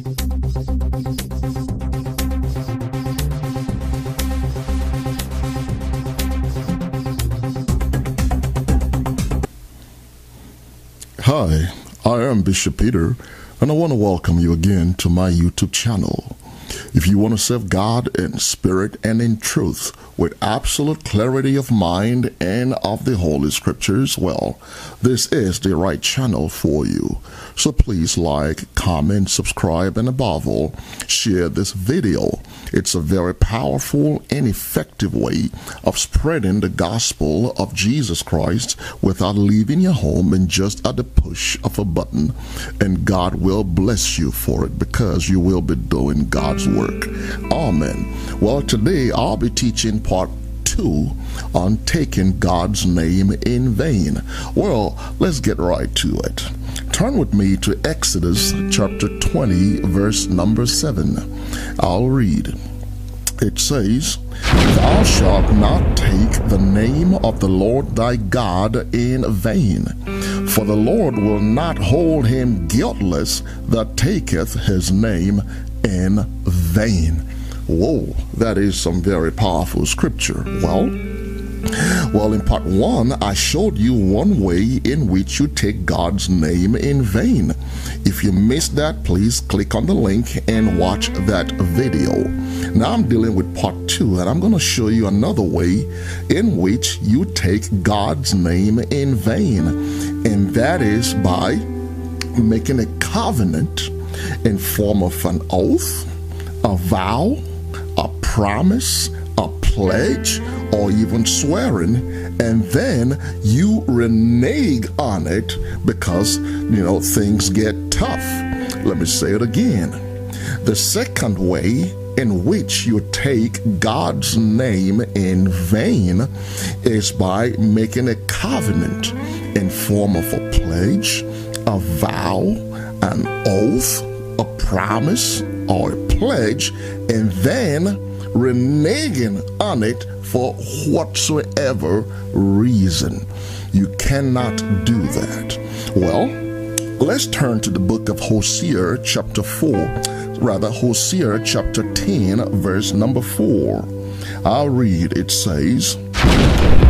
Hi, I am Bishop Peter, and I want to welcome you again to my YouTube channel. If you want to serve God in spirit and in truth with absolute clarity of mind and of the Holy Scriptures, well, this is the right channel for you. So please like, comment, subscribe, and above all, share this video. It's a very powerful and effective way of spreading the gospel of Jesus Christ without leaving your home and just at the push of a button. And God will bless you for it because you will be doing God's work. Amen. Well, today I'll be teaching part two on taking God's name in vain. Well, let's get right to it. Turn with me to Exodus chapter 20, verse number 7. I'll read. It says, Thou shalt not take the name of the Lord thy God in vain, for the Lord will not hold him guiltless that taketh his name in vain. Whoa, that is some very powerful scripture. Well, well, in part one, I showed you one way in which you take God's name in vain. If you missed that, please click on the link and watch that video. Now I'm dealing with part two, and I'm going to show you another way in which you take God's name in vain, and that is by making a covenant in form of an oath, a vow, a promise, a pledge, or even swearing, and then you renege on it because, you know, things get tough. Let me say it again. The second way in which you take God's name in vain is by making a covenant in form of a pledge, a vow, an oath, a promise, or a pledge, and then reneging on it for whatsoever reason. You cannot do that. Well, let's turn to the book of Hosea, chapter 4, rather, Hosea, chapter 10, verse number 4. I'll read, it says,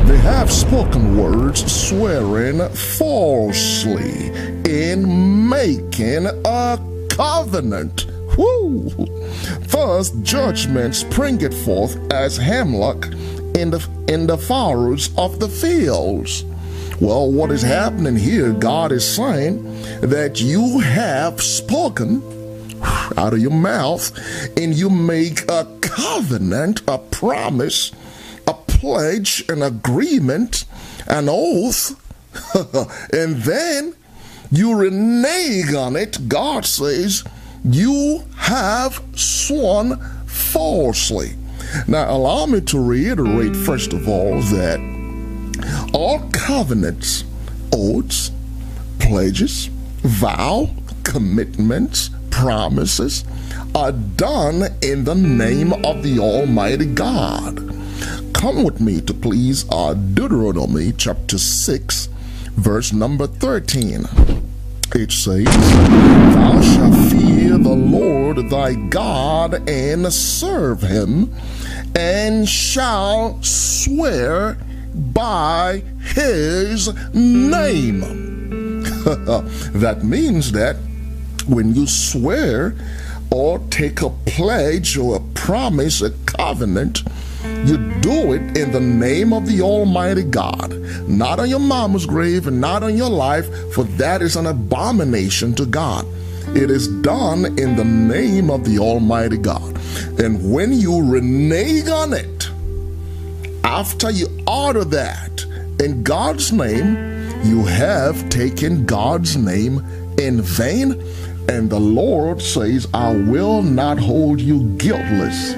They have spoken words swearing falsely in making a covenant. Woo! Thus judgment springeth forth as hemlock in the in the furrows of the fields. Well, what is happening here? God is saying that you have spoken out of your mouth and you make a covenant, a promise, a pledge, an agreement, an oath, and then you renege on it. God says, You have sworn falsely. Now, allow me to reiterate, first of all, that all covenants, oaths, pledges, vow, commitments, promises are done in the name of the Almighty God. Come with me to please uh, Deuteronomy chapter 6, verse number 13. It says, Thou shalt fear the Lord thy God and serve him, and shall swear by his name. that means that when you swear or take a pledge or a promise, a covenant, you do it in the name of the Almighty God, not on your mama's grave and not on your life, for that is an abomination to God. It is done in the name of the Almighty God. And when you renege on it, after you utter that in God's name, you have taken God's name in vain. And the Lord says, I will not hold you guiltless.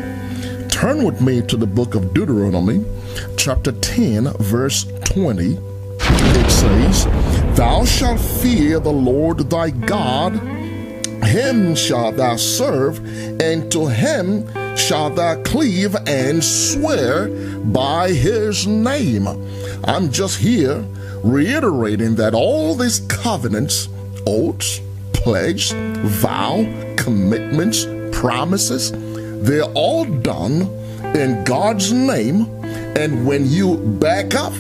Turn with me to the book of Deuteronomy, chapter 10, verse 20. It says, Thou shalt fear the Lord thy God, him shalt thou serve, and to him shalt thou cleave and swear by his name. I'm just here reiterating that all these covenants, oaths, pledge, vow, commitments, promises, they're all done in God's name. And when you back up,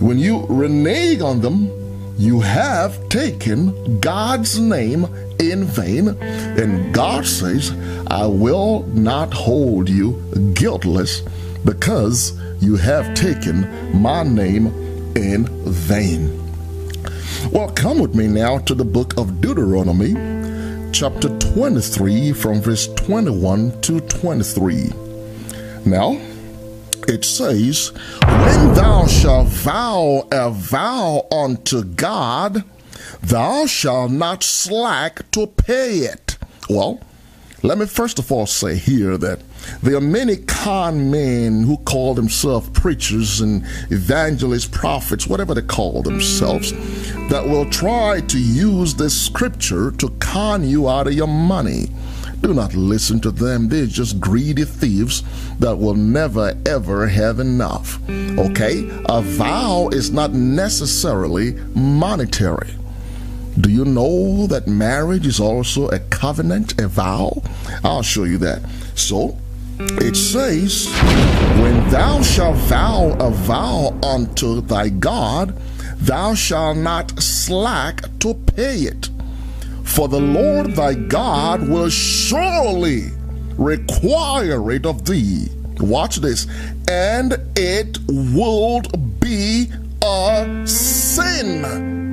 when you renege on them, you have taken God's name in vain. And God says, I will not hold you guiltless because you have taken my name in vain. Well, come with me now to the book of Deuteronomy, chapter 23, from verse 21 to 23. Now, it says, When thou shalt vow a vow unto God, thou shalt not slack to pay it. Well, let me first of all say here that there are many con men who call themselves preachers and evangelists, prophets, whatever they call themselves, that will try to use this scripture to con you out of your money. Do not listen to them. They're just greedy thieves that will never ever have enough. Okay? A vow is not necessarily monetary. Do you know that marriage is also a covenant, a vow? I'll show you that. So, it says, When thou shalt vow a vow unto thy God, thou shalt not slack to pay it. For the Lord thy God will surely require it of thee. Watch this. And it will be a sin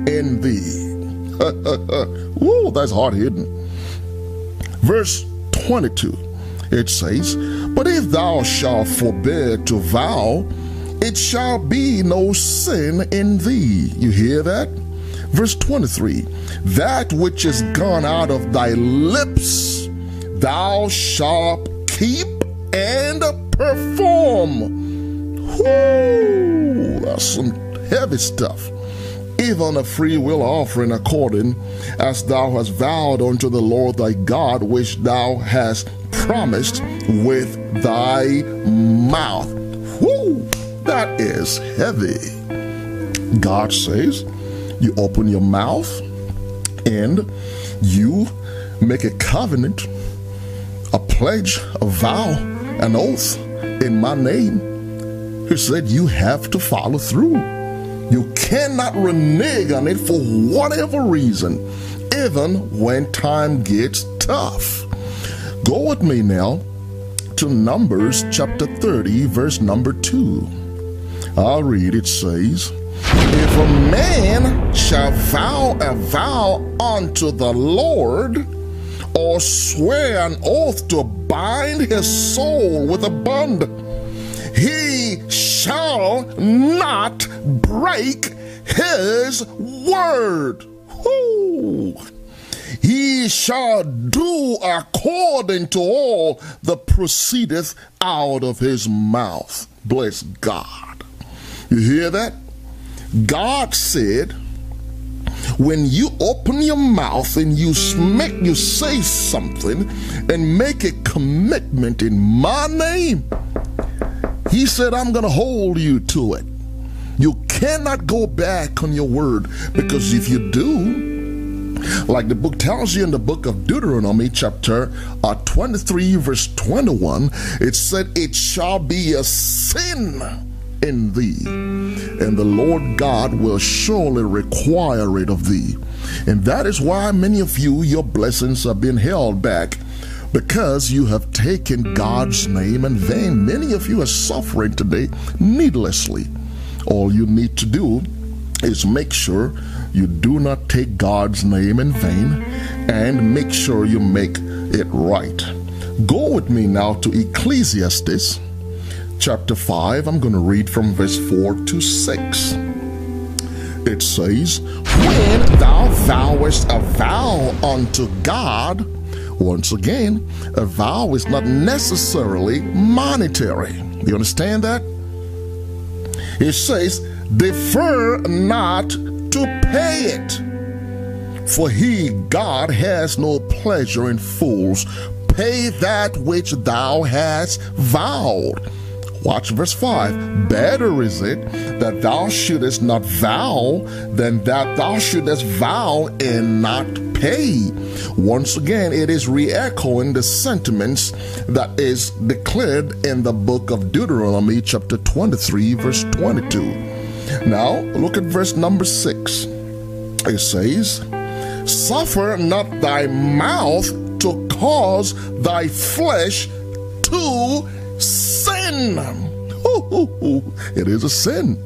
in thee. Woo, that's hard hidden. Verse 22, it says, But if thou shalt forbear to vow, it shall be no sin in thee. You hear that? Verse 23, That which is gone out of thy lips, thou shalt keep and perform. Whoo, that's some heavy stuff even a free will offering according as thou hast vowed unto the Lord thy God, which thou hast promised with thy mouth. Whoo, that is heavy. God says, you open your mouth and you make a covenant, a pledge, a vow, an oath in my name. He said, you have to follow through. You cannot renege on it for whatever reason, even when time gets tough. Go with me now to Numbers chapter 30, verse number 2. I'll read it says, If a man shall vow a vow unto the Lord, or swear an oath to bind his soul with a bond, he shall not break his word. Whoo. He shall do according to all that proceedeth out of his mouth. Bless God. You hear that? God said, when you open your mouth and you make you say something and make a commitment in my name, he said, I'm going to hold you to it. You cannot go back on your word because if you do, like the book tells you in the book of Deuteronomy, chapter uh, 23, verse 21, it said, It shall be a sin in thee, and the Lord God will surely require it of thee. And that is why many of you, your blessings are being held back because you have taken God's name in vain. Many of you are suffering today needlessly. All you need to do is make sure you do not take God's name in vain and make sure you make it right. Go with me now to Ecclesiastes chapter 5. I'm going to read from verse 4 to 6. It says, When thou vowest a vow unto God, once again, a vow is not necessarily monetary. You understand that? It says, Defer not to pay it. For he, God, has no pleasure in fools. Pay that which thou hast vowed. Watch verse 5. Better is it that thou shouldest not vow than that thou shouldest vow and not pay. Once again, it is re echoing the sentiments that is declared in the book of Deuteronomy, chapter 23, verse 22. Now, look at verse number 6. It says, Suffer not thy mouth to cause thy flesh to sin. It is a sin.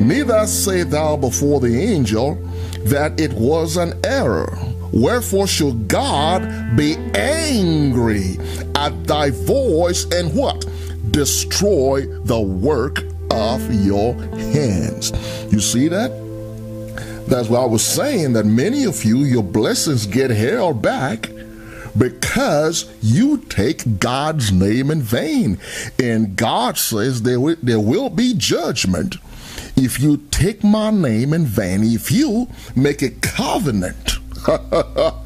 Neither say thou before the angel that it was an error. Wherefore should God be angry at thy voice and what? Destroy the work of your hands. You see that? That's why I was saying that many of you, your blessings get held back because you take God's name in vain. And God says there will, there will be judgment if you take my name in vain, if you make a covenant,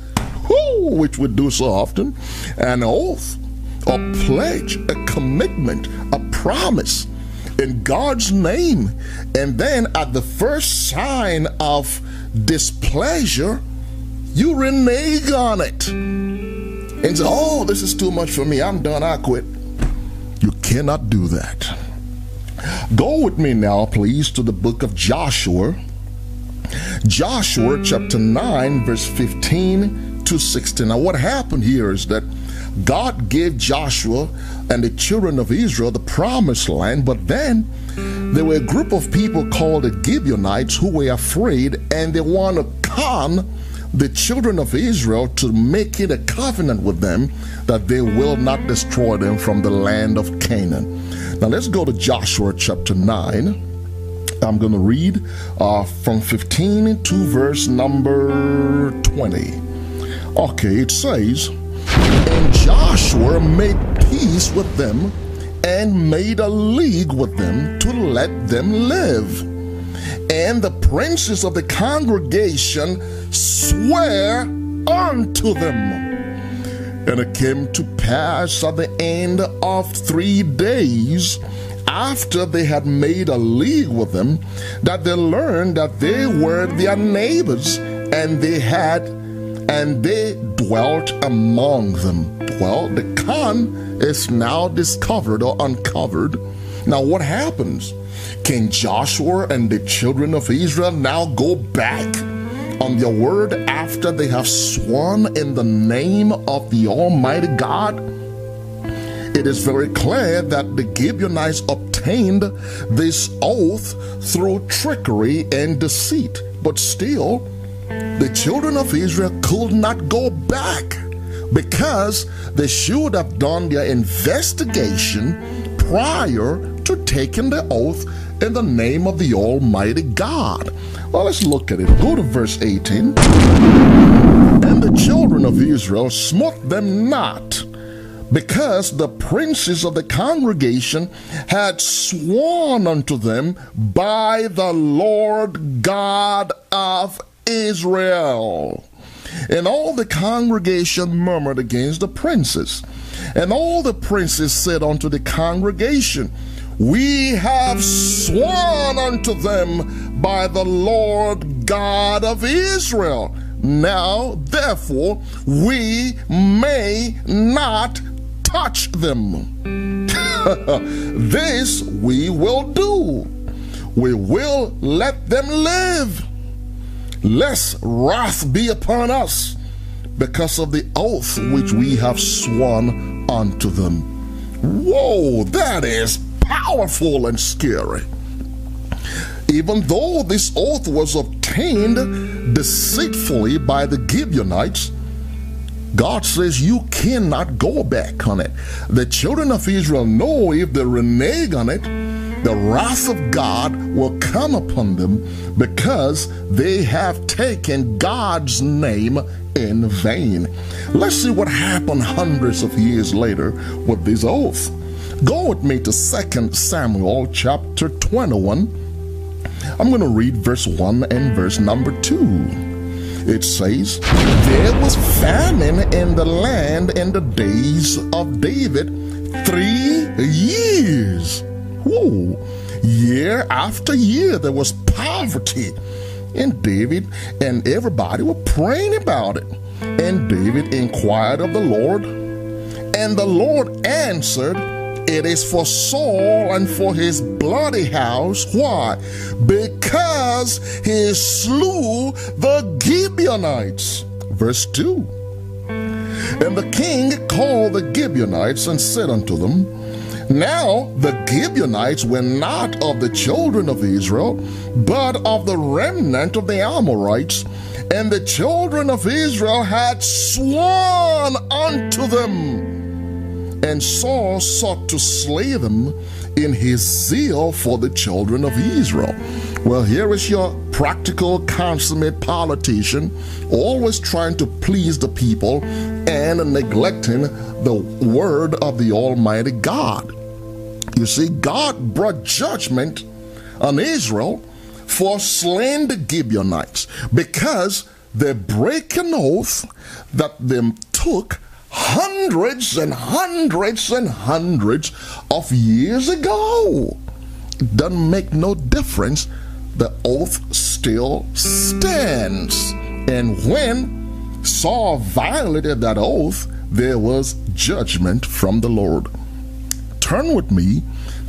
which we do so often, an oath, a pledge, a commitment, a promise in God's name, and then at the first sign of displeasure, you renege on it and say, Oh, this is too much for me. I'm done. I quit. You cannot do that. Go with me now, please, to the book of Joshua. Joshua chapter 9, verse 15 to 16. Now, what happened here is that God gave Joshua and the children of Israel the promised land, but then there were a group of people called the Gibeonites who were afraid and they want to con the children of Israel to make it a covenant with them that they will not destroy them from the land of Canaan. Now let's go to Joshua chapter 9. I'm going to read uh, from 15 to verse number 20. Okay, it says, And Joshua made peace with them and made a league with them to let them live. And the princes of the congregation swear unto them. And it came to pass at the end of three days, after they had made a league with them, that they learned that they were their neighbors, and they had and they dwelt among them. Well, the con is now discovered or uncovered. Now, what happens? Can Joshua and the children of Israel now go back? on their word after they have sworn in the name of the Almighty God? It is very clear that the Gibeonites obtained this oath through trickery and deceit, but still, the children of Israel could not go back because they should have done their investigation prior to taking the oath in the name of the Almighty God. Well, let's look at it. Go to verse 18. And the children of Israel smote them not, because the princes of the congregation had sworn unto them by the Lord God of Israel. And all the congregation murmured against the princes. And all the princes said unto the congregation, we have sworn unto them by the Lord God of Israel. Now, therefore, we may not touch them. this we will do. We will let them live, lest wrath be upon us because of the oath which we have sworn unto them. Whoa, that is powerful and scary. Even though this oath was obtained deceitfully by the Gibeonites, God says you cannot go back on it. The children of Israel know if they renege on it, the wrath of God will come upon them because they have taken God's name in vain. Let's see what happened hundreds of years later with this oath. Go with me to 2 Samuel chapter 21. I'm going to read verse 1 and verse number 2. It says, There was famine in the land in the days of David three years. Whoa. Year after year, there was poverty And David and everybody were praying about it. And David inquired of the Lord, and the Lord answered, It is for Saul and for his bloody house. Why? Because he slew the Gibeonites. Verse 2. And the king called the Gibeonites and said unto them, Now the Gibeonites were not of the children of Israel, but of the remnant of the Amorites, and the children of Israel had sworn unto them. And Saul sought to slay them in his zeal for the children of Israel. Well, here is your practical, consummate politician, always trying to please the people and neglecting the word of the Almighty God. You see, God brought judgment on Israel for slaying the Gibeonites because they break an oath that them took hundreds and hundreds and hundreds of years ago. It doesn't make no difference. The oath still stands. And when Saul violated that oath, there was judgment from the Lord. Turn with me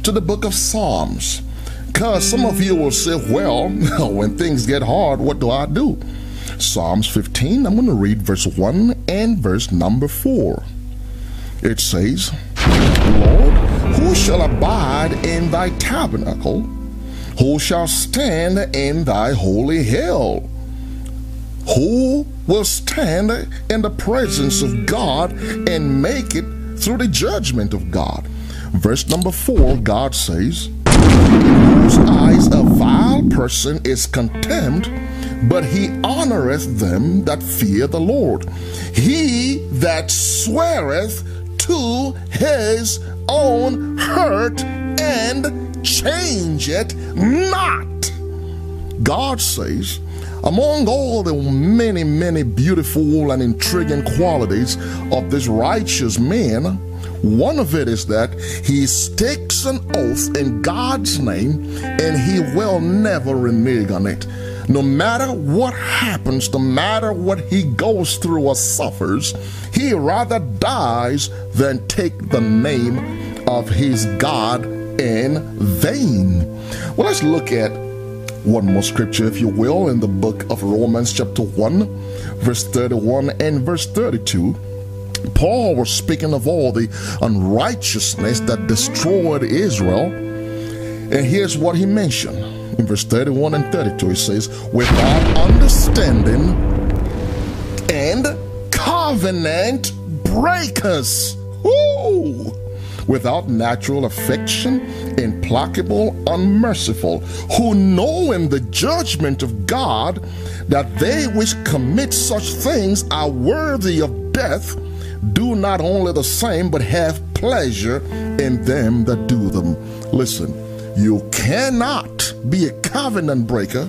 to the book of Psalms. Because some of you will say, well, when things get hard, what do I do? Psalms 15, I'm going to read verse 1 and verse number 4. It says, Lord, who shall abide in thy tabernacle? Who shall stand in thy holy hill? Who will stand in the presence of God and make it through the judgment of God? Verse number 4, God says, Whose eyes a vile person is contemned but he honoreth them that fear the Lord. He that sweareth to his own hurt and change it not. God says, among all the many, many beautiful and intriguing qualities of this righteous man, one of it is that he takes an oath in God's name and he will never renege on it no matter what happens, no matter what he goes through or suffers, he rather dies than take the name of his God in vain. Well, let's look at one more scripture, if you will, in the book of Romans, chapter 1, verse 31 and verse 32. Paul was speaking of all the unrighteousness that destroyed Israel. And here's what he mentioned in verse 31 and 32, it says, without understanding and covenant breakers. Woo! Without natural affection, implacable, unmerciful, who knowing the judgment of God, that they which commit such things are worthy of death, do not only the same, but have pleasure in them that do them. Listen, you cannot be a covenant breaker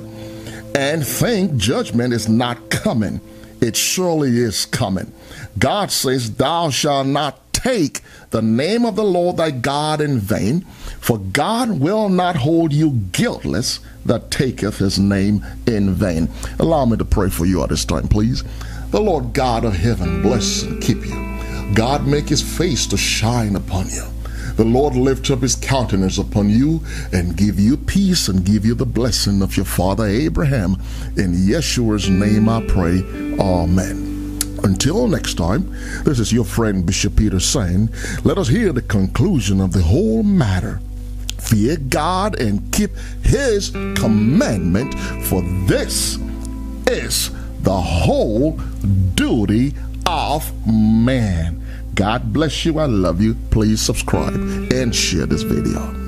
and think judgment is not coming. It surely is coming. God says, Thou shalt not take the name of the Lord thy God in vain, for God will not hold you guiltless that taketh his name in vain. Allow me to pray for you at this time, please. The Lord God of heaven bless and keep you. God make his face to shine upon you the Lord lift up his countenance upon you and give you peace and give you the blessing of your father Abraham. In Yeshua's name I pray. Amen. Until next time, this is your friend Bishop Peter saying, let us hear the conclusion of the whole matter. Fear God and keep his commandment, for this is the whole duty of man. God bless you. I love you. Please subscribe and share this video.